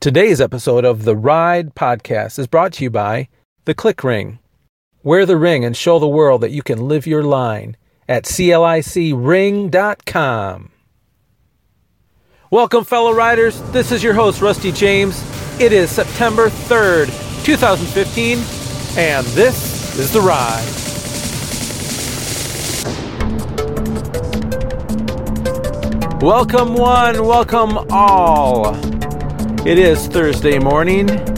Today's episode of the Ride Podcast is brought to you by The Click Ring. Wear the ring and show the world that you can live your line at CLICring.com. Welcome, fellow riders. This is your host, Rusty James. It is September 3rd, 2015, and this is The Ride. Welcome, one, welcome all. It is Thursday morning, and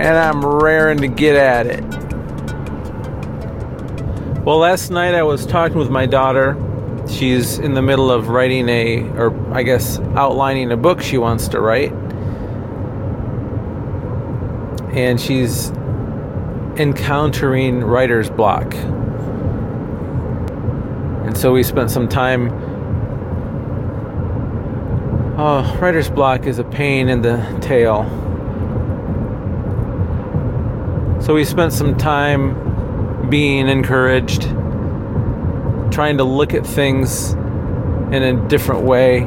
I'm raring to get at it. Well, last night I was talking with my daughter. She's in the middle of writing a, or I guess outlining a book she wants to write. And she's encountering writer's block. And so we spent some time Oh, writer's block is a pain in the tail. So we spent some time being encouraged, trying to look at things in a different way.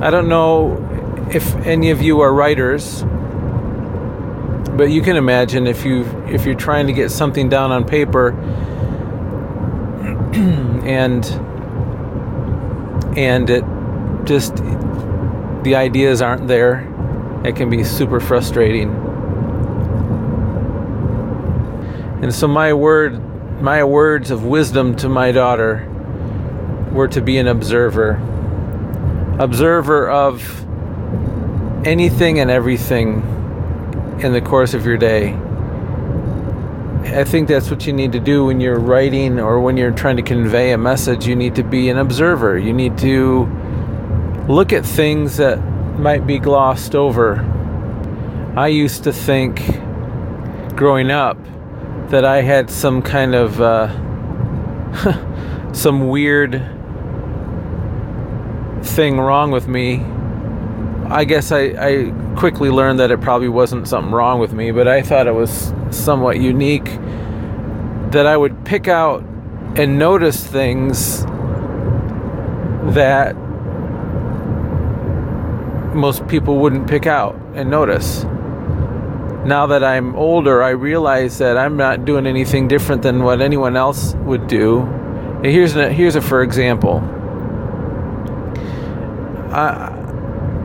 I don't know if any of you are writers, but you can imagine if you if you're trying to get something down on paper and and it just the ideas aren't there, it can be super frustrating. And so my word my words of wisdom to my daughter were to be an observer. Observer of anything and everything in the course of your day. I think that's what you need to do when you're writing or when you're trying to convey a message. You need to be an observer. You need to look at things that might be glossed over. I used to think growing up that I had some kind of uh, some weird thing wrong with me. I guess I, I quickly learned that it probably wasn't something wrong with me, but I thought it was somewhat unique that I would pick out and notice things that most people wouldn't pick out and notice. Now that I'm older, I realize that I'm not doing anything different than what anyone else would do. Here's a, here's a for example. I,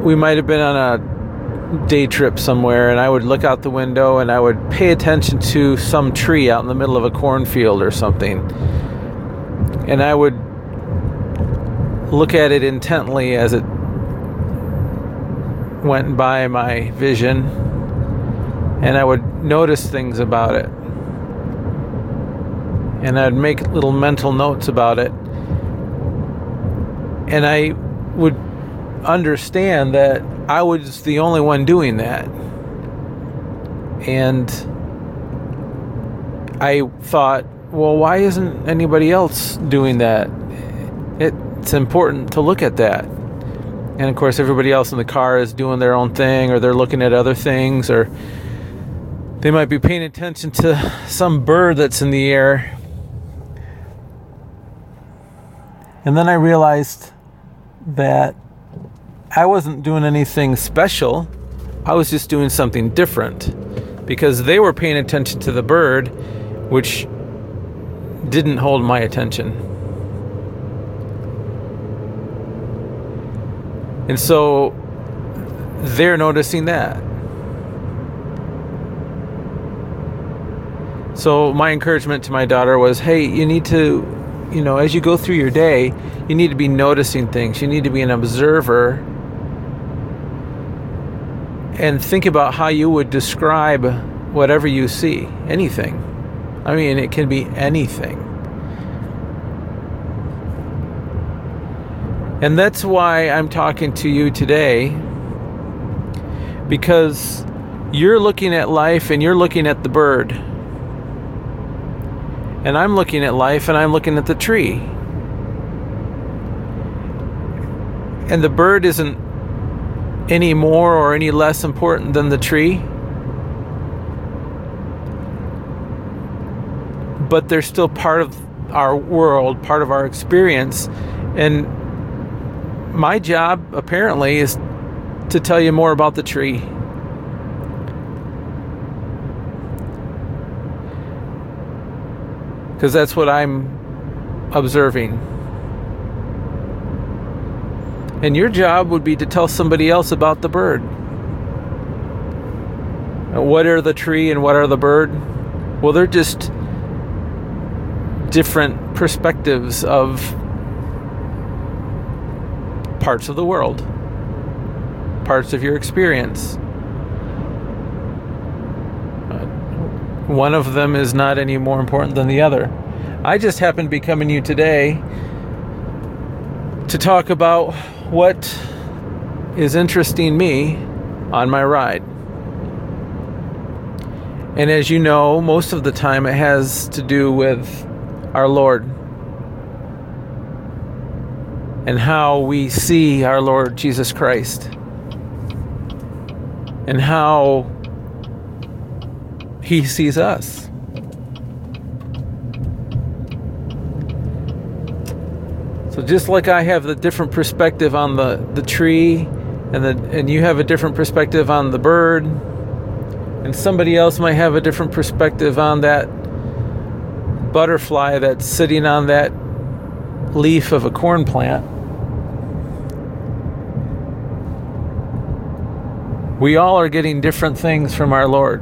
we might have been on a day trip somewhere, and I would look out the window and I would pay attention to some tree out in the middle of a cornfield or something. And I would look at it intently as it went by my vision and I would notice things about it. And I'd make little mental notes about it. And I would understand that I was the only one doing that. And I thought, well, why isn't anybody else doing that? It's important to look at that and of course everybody else in the car is doing their own thing or they're looking at other things or they might be paying attention to some bird that's in the air. And then i realized that i wasn't doing anything special. I was just doing something different because they were paying attention to the bird which didn't hold my attention And so they're noticing that. So my encouragement to my daughter was, hey, you need to, you know, as you go through your day, you need to be noticing things. You need to be an observer and think about how you would describe whatever you see, anything. I mean, it can be anything. And that's why I'm talking to you today because you're looking at life and you're looking at the bird. And I'm looking at life and I'm looking at the tree. And the bird isn't any more or any less important than the tree. But they're still part of our world, part of our experience. And my job apparently is to tell you more about the tree. Because that's what I'm observing. And your job would be to tell somebody else about the bird. What are the tree and what are the bird? Well, they're just different perspectives of parts of the world, parts of your experience. Uh, one of them is not any more important than the other. I just happen to be coming to you today to talk about what is interesting me on my ride. And as you know, most of the time it has to do with our Lord and how we see our Lord Jesus Christ and how he sees us. So just like I have the different perspective on the, the tree and the and you have a different perspective on the bird and somebody else might have a different perspective on that butterfly that's sitting on that leaf of a corn plant. We all are getting different things from our Lord,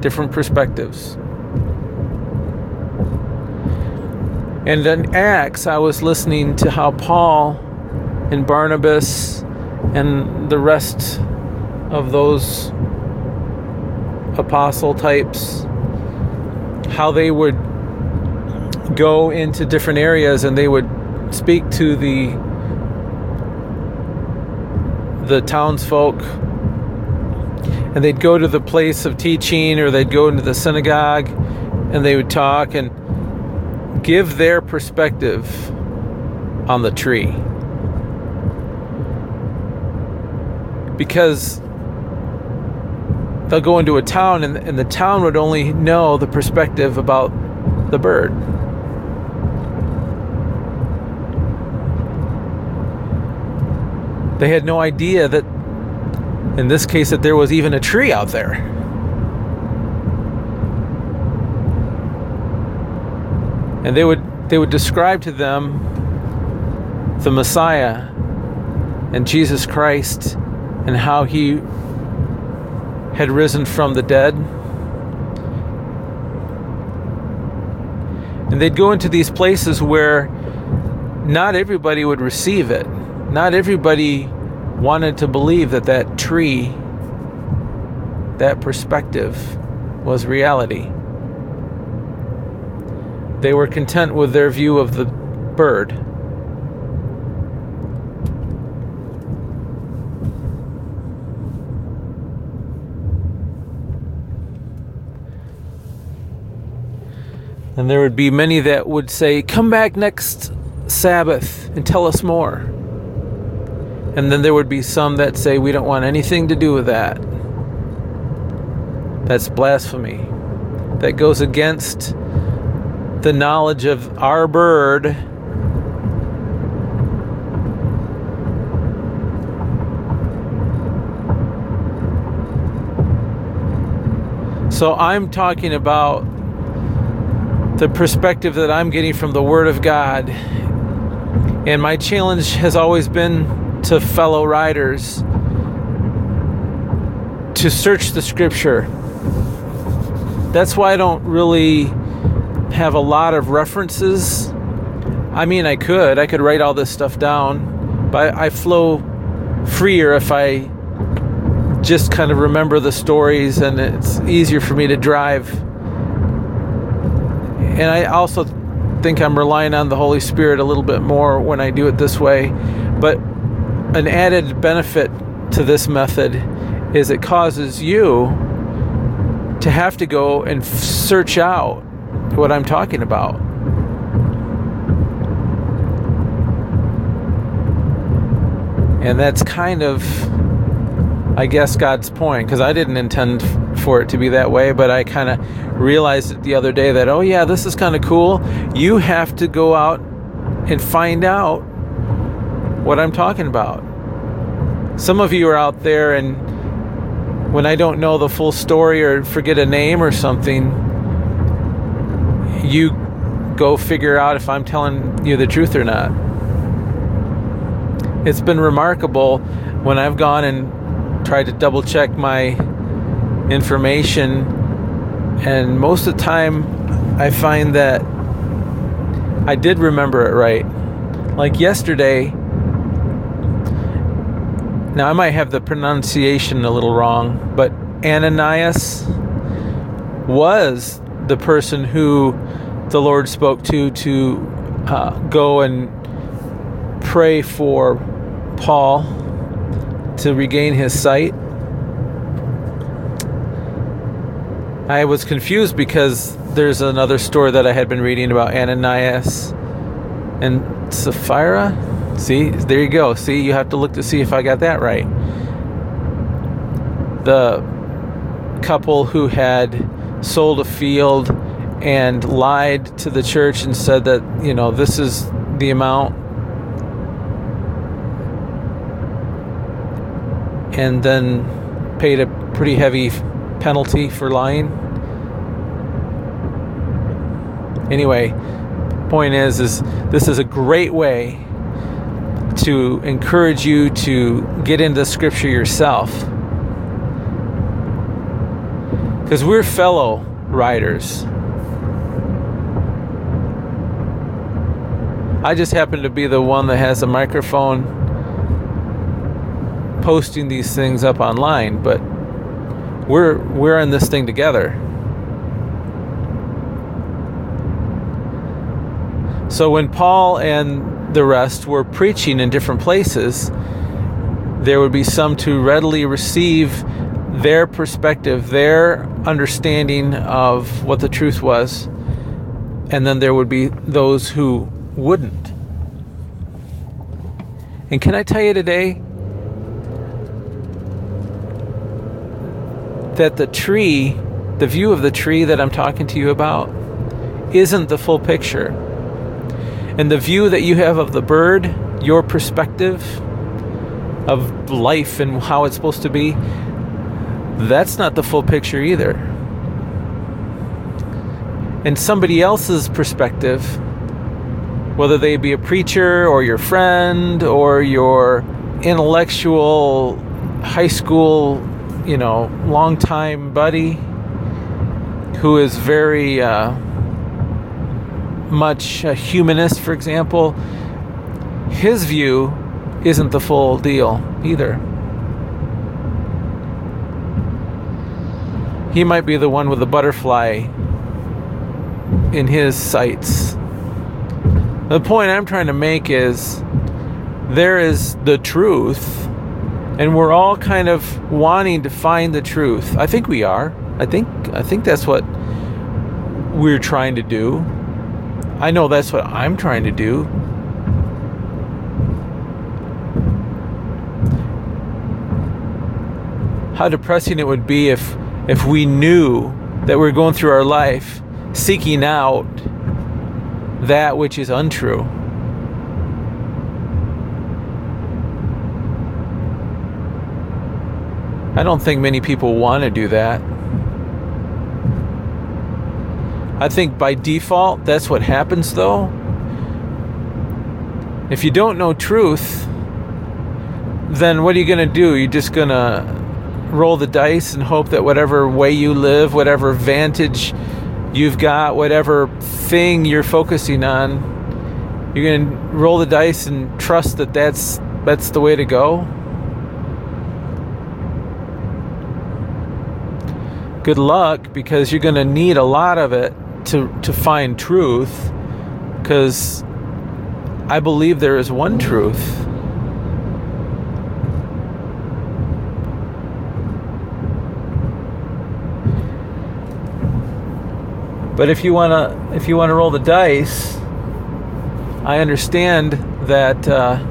different perspectives. And in Acts, I was listening to how Paul and Barnabas and the rest of those apostle types, how they would go into different areas and they would speak to the the townsfolk and they'd go to the place of teaching or they'd go into the synagogue and they would talk and give their perspective on the tree because they'll go into a town and, and the town would only know the perspective about the bird. They had no idea that, in this case, that there was even a tree out there. And they would they would describe to them the Messiah and Jesus Christ and how he had risen from the dead. And they'd go into these places where not everybody would receive it. Not everybody wanted to believe that that tree, that perspective, was reality. They were content with their view of the bird. And there would be many that would say, Come back next Sabbath and tell us more. And then there would be some that say, We don't want anything to do with that. That's blasphemy. That goes against the knowledge of our bird. So I'm talking about the perspective that I'm getting from the Word of God. And my challenge has always been to fellow riders to search the Scripture. That's why I don't really have a lot of references. I mean, I could. I could write all this stuff down, but I flow freer if I just kind of remember the stories and it's easier for me to drive and I also think I'm relying on the Holy Spirit a little bit more when I do it this way. But an added benefit to this method is it causes you to have to go and search out what I'm talking about. And that's kind of, I guess, God's point, because I didn't intend for it to be that way, but I kind of realized it the other day that, oh, yeah, this is kind of cool. You have to go out and find out what I'm talking about. some of you are out there and when I don't know the full story or forget a name or something, you go figure out if I'm telling you the truth or not. It's been remarkable when I've gone and tried to double check my information, and most of the time I find that I did remember it right. Like yesterday, now I might have the pronunciation a little wrong, but Ananias was the person who the Lord spoke to to uh, go and pray for Paul to regain his sight. I was confused because there's another story that I had been reading about Ananias and Sapphira. See, there you go. See, you have to look to see if I got that right. The couple who had sold a field and lied to the church and said that, you know, this is the amount. And then paid a pretty heavy penalty for lying. Anyway, point is is this is a great way to encourage you to get into the scripture yourself. Because we're fellow writers. I just happen to be the one that has a microphone posting these things up online, but we're we're in this thing together. So when Paul and the rest were preaching in different places, there would be some to readily receive their perspective, their understanding of what the truth was, and then there would be those who wouldn't. And can I tell you today that the tree, the view of the tree that I'm talking to you about, isn't the full picture. And the view that you have of the bird, your perspective of life and how it's supposed to be, that's not the full picture either. And somebody else's perspective, whether they be a preacher or your friend or your intellectual high school, you know, longtime buddy who is very uh, much a humanist, for example, his view isn't the full deal either. He might be the one with the butterfly in his sights the point I'm trying to make is there is the truth, and we're all kind of wanting to find the truth. I think we are. I think I think that's what we're trying to do. I know that's what I'm trying to do. How depressing it would be if if we knew that we're going through our life seeking out that which is untrue. I don't think many people want to do that. I think by default, that's what happens though. If you don't know truth, then what are you going to do? You're just going to roll the dice and hope that whatever way you live, whatever vantage you've got whatever thing you're focusing on you're going to roll the dice and trust that that's that's the way to go good luck because you're going to need a lot of it to to find truth because I believe there is one truth But if you wanna if you wanna roll the dice, I understand that uh,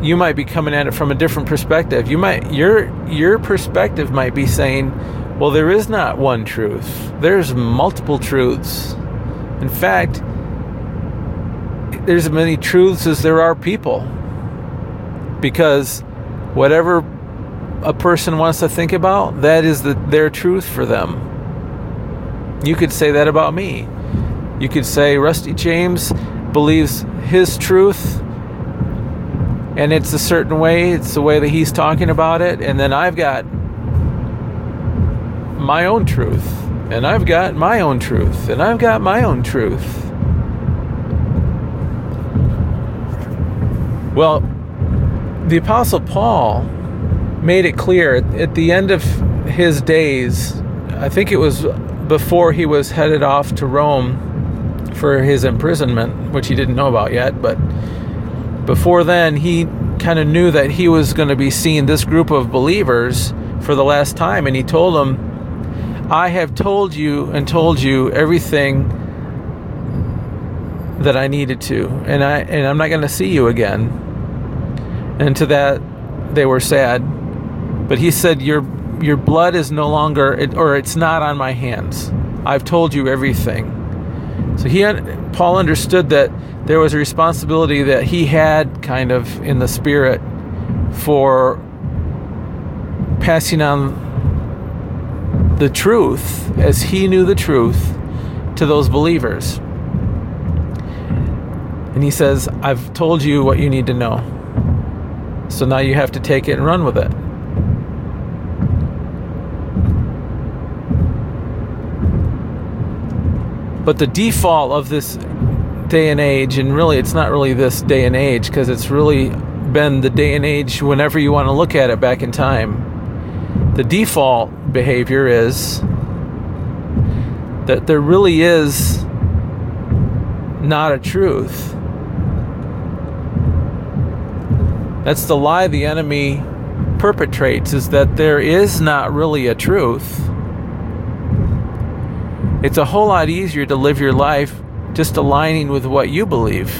you might be coming at it from a different perspective. You might your your perspective might be saying, "Well, there is not one truth. There's multiple truths. In fact, there's as many truths as there are people." Because whatever a person wants to think about, that is the, their truth for them. You could say that about me. You could say Rusty James believes his truth and it's a certain way, it's the way that he's talking about it, and then I've got my own truth, and I've got my own truth, and I've got my own truth. Well, the Apostle Paul made it clear at the end of his days, I think it was before he was headed off to Rome for his imprisonment, which he didn't know about yet, but before then, he kind of knew that he was going to be seeing this group of believers for the last time, and he told them, I have told you and told you everything that I needed to, and I and I'm not going to see you again. And to that, they were sad. But he said, "Your your blood is no longer, or it's not on my hands. I've told you everything." So he, Paul understood that there was a responsibility that he had kind of in the spirit for passing on the truth as he knew the truth to those believers. And he says, I've told you what you need to know. So now you have to take it and run with it. But the default of this day and age, and really it's not really this day and age because it's really been the day and age whenever you want to look at it back in time. The default behavior is that there really is not a truth. That's the lie the enemy perpetrates is that there is not really a truth. It's a whole lot easier to live your life just aligning with what you believe.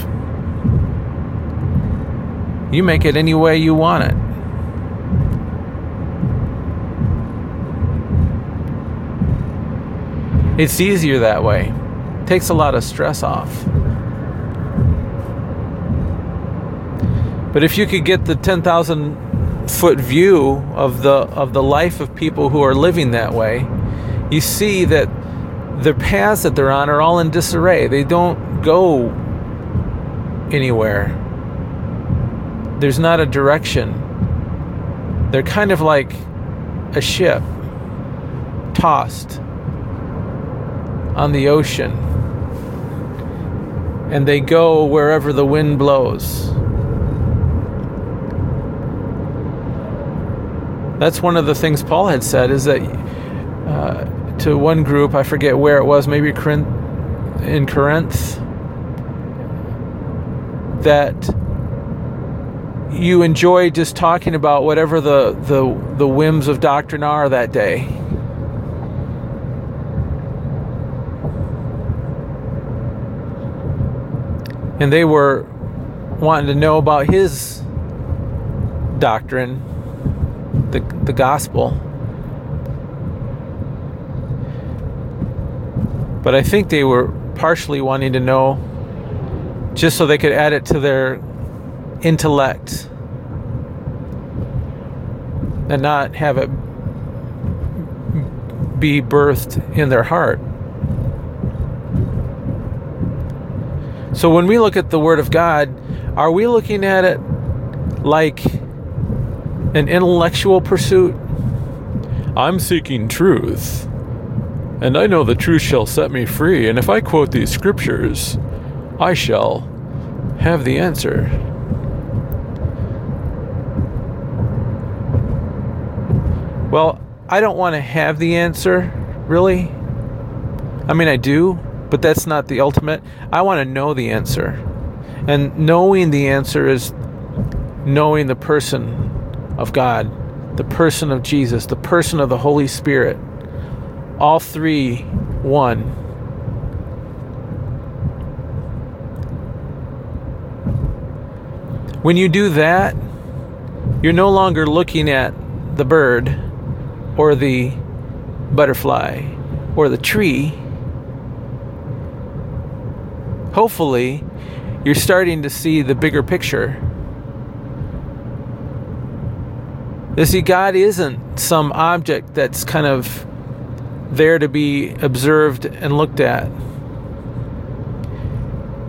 You make it any way you want it. It's easier that way. It takes a lot of stress off. But if you could get the 10,000 foot view of the of the life of people who are living that way, you see that the paths that they're on are all in disarray. They don't go anywhere. There's not a direction. They're kind of like a ship tossed on the ocean. And they go wherever the wind blows. That's one of the things Paul had said is that uh, to one group. I forget where it was, maybe in Corinth, that you enjoy just talking about whatever the, the, the whims of doctrine are that day. And they were wanting to know about his doctrine, the, the gospel. But I think they were partially wanting to know just so they could add it to their intellect and not have it be birthed in their heart. So when we look at the Word of God, are we looking at it like an intellectual pursuit? I'm seeking truth. And I know the truth shall set me free, and if I quote these scriptures, I shall have the answer. Well, I don't want to have the answer, really. I mean, I do, but that's not the ultimate. I want to know the answer. And knowing the answer is knowing the person of God, the person of Jesus, the person of the Holy Spirit all three one. When you do that, you're no longer looking at the bird or the butterfly or the tree. Hopefully, you're starting to see the bigger picture. You see, God isn't some object that's kind of there to be observed and looked at.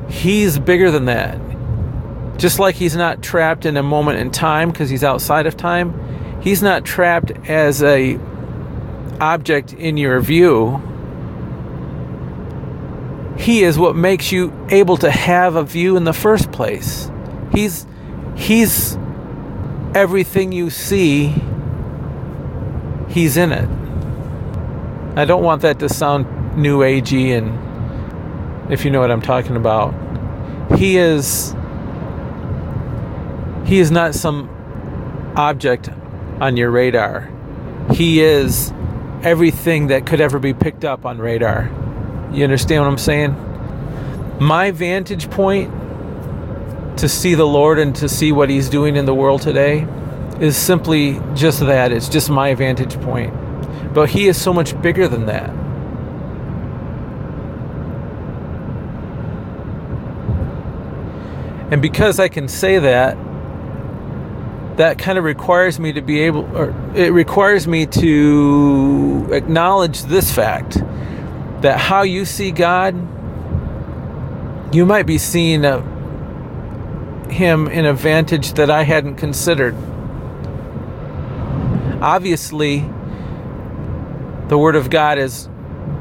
He's bigger than that. Just like he's not trapped in a moment in time because he's outside of time, he's not trapped as a object in your view. He is what makes you able to have a view in the first place. He's he's everything you see. He's in it. I don't want that to sound new agey and if you know what I'm talking about. He is he is not some object on your radar. He is everything that could ever be picked up on radar. You understand what I'm saying? My vantage point to see the Lord and to see what He's doing in the world today is simply just that. It's just my vantage point. But He is so much bigger than that. And because I can say that, that kind of requires me to be able, or it requires me to acknowledge this fact that how you see God, you might be seeing a, Him in a vantage that I hadn't considered. Obviously, the Word of God is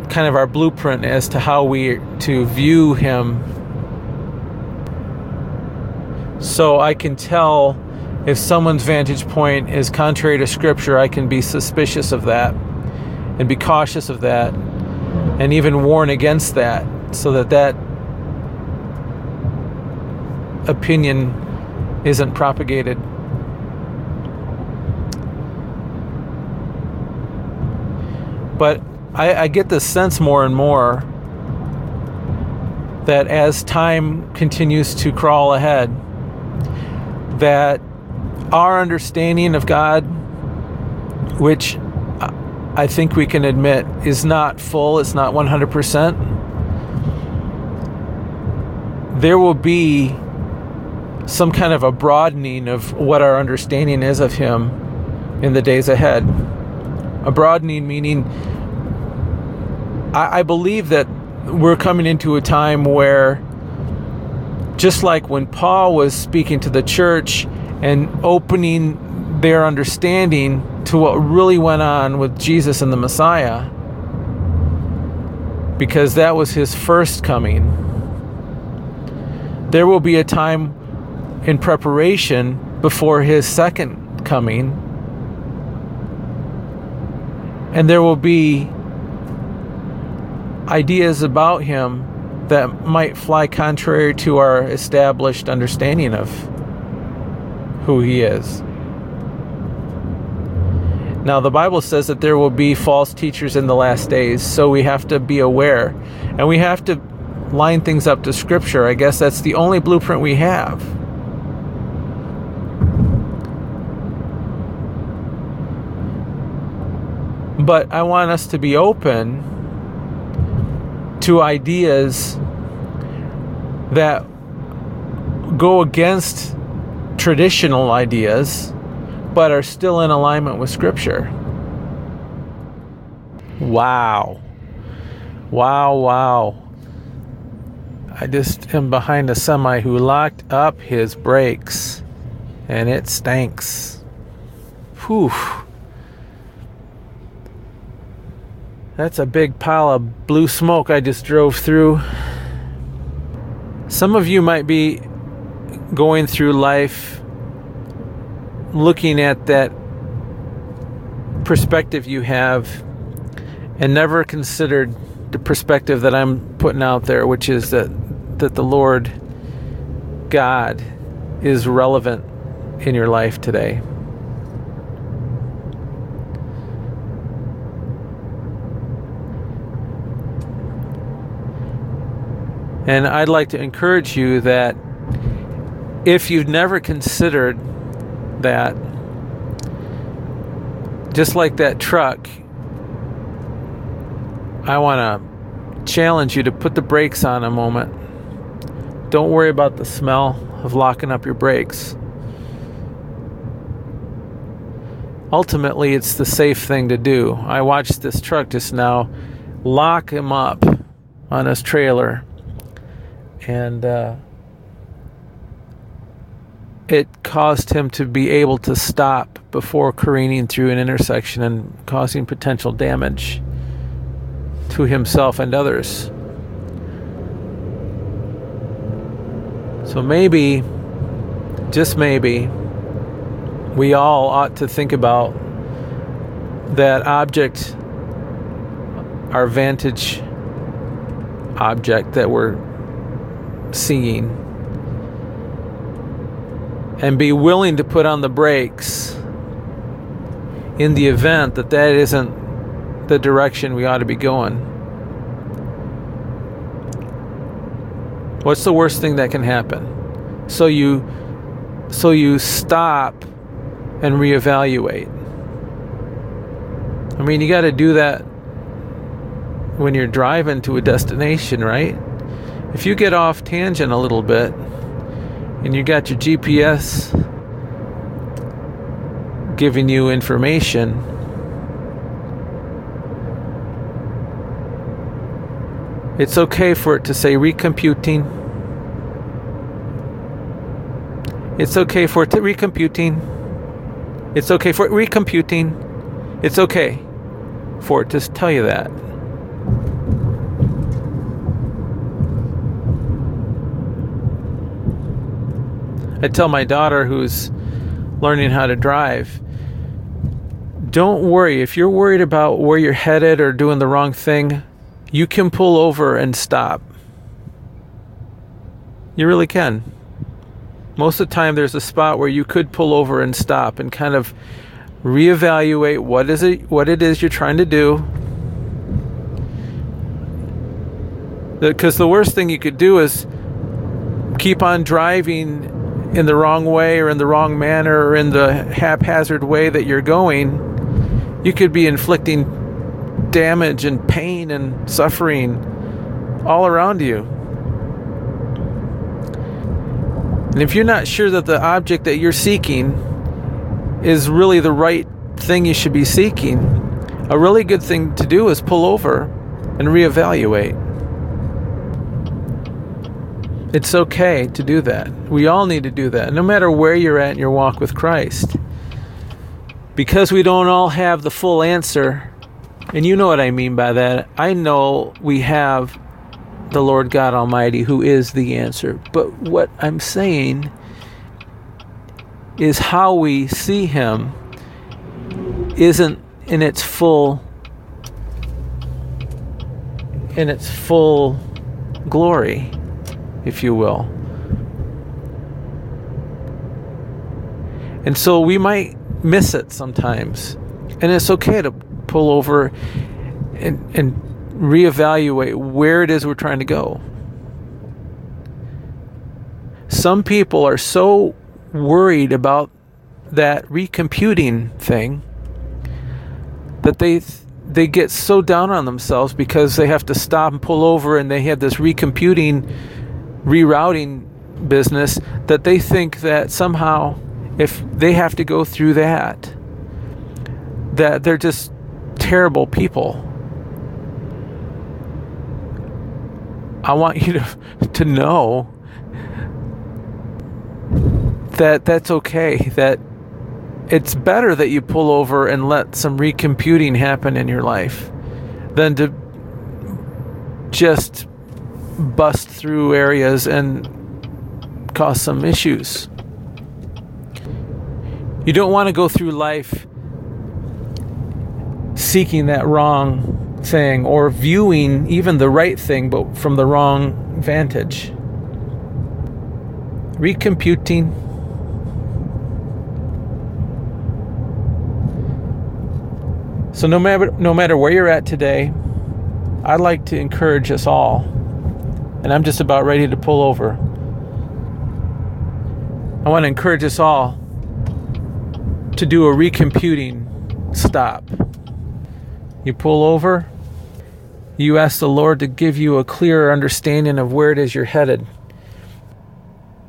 kind of our blueprint as to how we to view Him. So I can tell if someone's vantage point is contrary to Scripture, I can be suspicious of that and be cautious of that and even warn against that so that that opinion isn't propagated. But I, I get the sense more and more that as time continues to crawl ahead, that our understanding of God, which I think we can admit is not full, it's not 100%, there will be some kind of a broadening of what our understanding is of Him in the days ahead. A broadening meaning, I, I believe that we're coming into a time where, just like when Paul was speaking to the church and opening their understanding to what really went on with Jesus and the Messiah because that was his first coming. There will be a time in preparation before his second coming. And there will be ideas about him that might fly contrary to our established understanding of who he is. Now, the Bible says that there will be false teachers in the last days, so we have to be aware and we have to line things up to Scripture. I guess that's the only blueprint we have. But I want us to be open to ideas that go against traditional ideas, but are still in alignment with Scripture. Wow. Wow, wow. I just am behind a semi who locked up his brakes and it stinks. Whew. That's a big pile of blue smoke I just drove through. Some of you might be going through life looking at that perspective you have and never considered the perspective that I'm putting out there, which is that that the Lord God is relevant in your life today. And I'd like to encourage you that if you've never considered that, just like that truck, I want to challenge you to put the brakes on a moment. Don't worry about the smell of locking up your brakes. ultimately it's the safe thing to do. I watched this truck just now lock him up on his trailer, and uh, it caused him to be able to stop before careening through an intersection and causing potential damage to himself and others. So maybe, just maybe, we all ought to think about that object, our vantage object that we're seeing, and be willing to put on the brakes in the event that that isn't the direction we ought to be going. What's the worst thing that can happen? So you so you stop and reevaluate. I mean, you got to do that when you're driving to a destination, right? If you get off tangent a little bit and you got your GPS giving you information, it's okay for it to say recomputing. It's okay for it to recomputing. It's okay for it recomputing. It's okay for it to tell you that. I tell my daughter who's learning how to drive, don't worry. If you're worried about where you're headed or doing the wrong thing, you can pull over and stop. You really can. Most of the time, there's a spot where you could pull over and stop and kind of reevaluate what is it, what it is you're trying to do. Because the worst thing you could do is keep on driving in the wrong way or in the wrong manner or in the haphazard way that you're going you could be inflicting damage and pain and suffering all around you. And if you're not sure that the object that you're seeking is really the right thing you should be seeking, a really good thing to do is pull over and reevaluate. It's okay to do that. We all need to do that, no matter where you're at in your walk with Christ because we don't all have the full answer, and you know what I mean by that, I know we have the Lord God Almighty who is the answer. But what I'm saying is how we see Him isn't in its full in its full glory, if you will. And so we might miss it sometimes. And it's okay to pull over and, and reevaluate where it is we're trying to go. Some people are so worried about that recomputing thing that they they get so down on themselves because they have to stop and pull over and they have this recomputing rerouting business that they think that somehow if they have to go through that, that they're just terrible people. I want you to, to know that that's okay, that it's better that you pull over and let some recomputing happen in your life than to just bust through areas and cause some issues. You don't want to go through life seeking that wrong thing or viewing even the right thing but from the wrong vantage. Recomputing. So no matter no matter where you're at today, I'd like to encourage us all. And I'm just about ready to pull over. I want to encourage us all to do a recomputing stop. You pull over, you ask the Lord to give you a clearer understanding of where it is you're headed.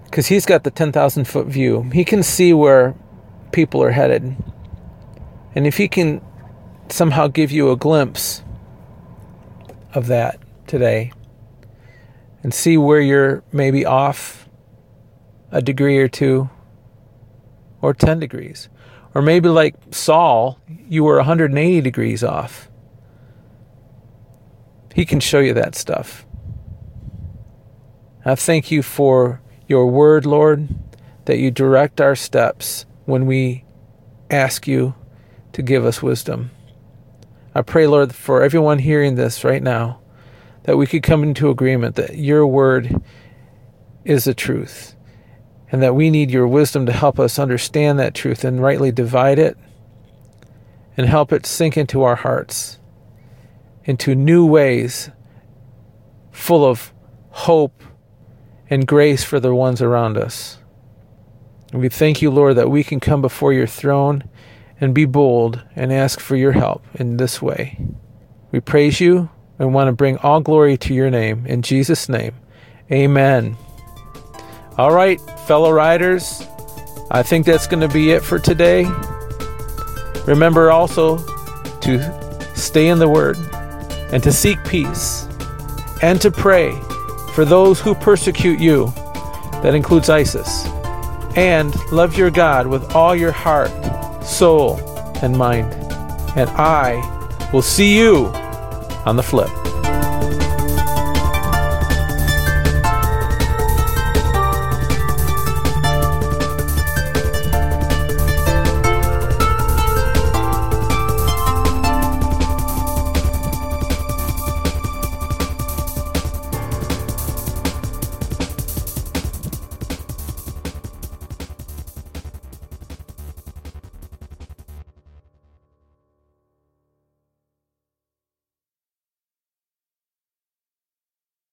Because He's got the 10,000 foot view, He can see where people are headed. And if He can somehow give you a glimpse of that today and see where you're maybe off a degree or two or 10 degrees. Or maybe like Saul, you were 180 degrees off. He can show you that stuff. I thank you for your word, Lord, that you direct our steps when we ask you to give us wisdom. I pray, Lord, for everyone hearing this right now, that we could come into agreement that your word is the truth and that we need your wisdom to help us understand that truth and rightly divide it and help it sink into our hearts into new ways full of hope and grace for the ones around us. We thank you, Lord, that we can come before your throne and be bold and ask for your help in this way. We praise you and want to bring all glory to your name. In Jesus' name, amen. All right, fellow riders, I think that's going to be it for today. Remember also to stay in the Word and to seek peace and to pray for those who persecute you. That includes ISIS. And love your God with all your heart, soul, and mind. And I will see you on the flip.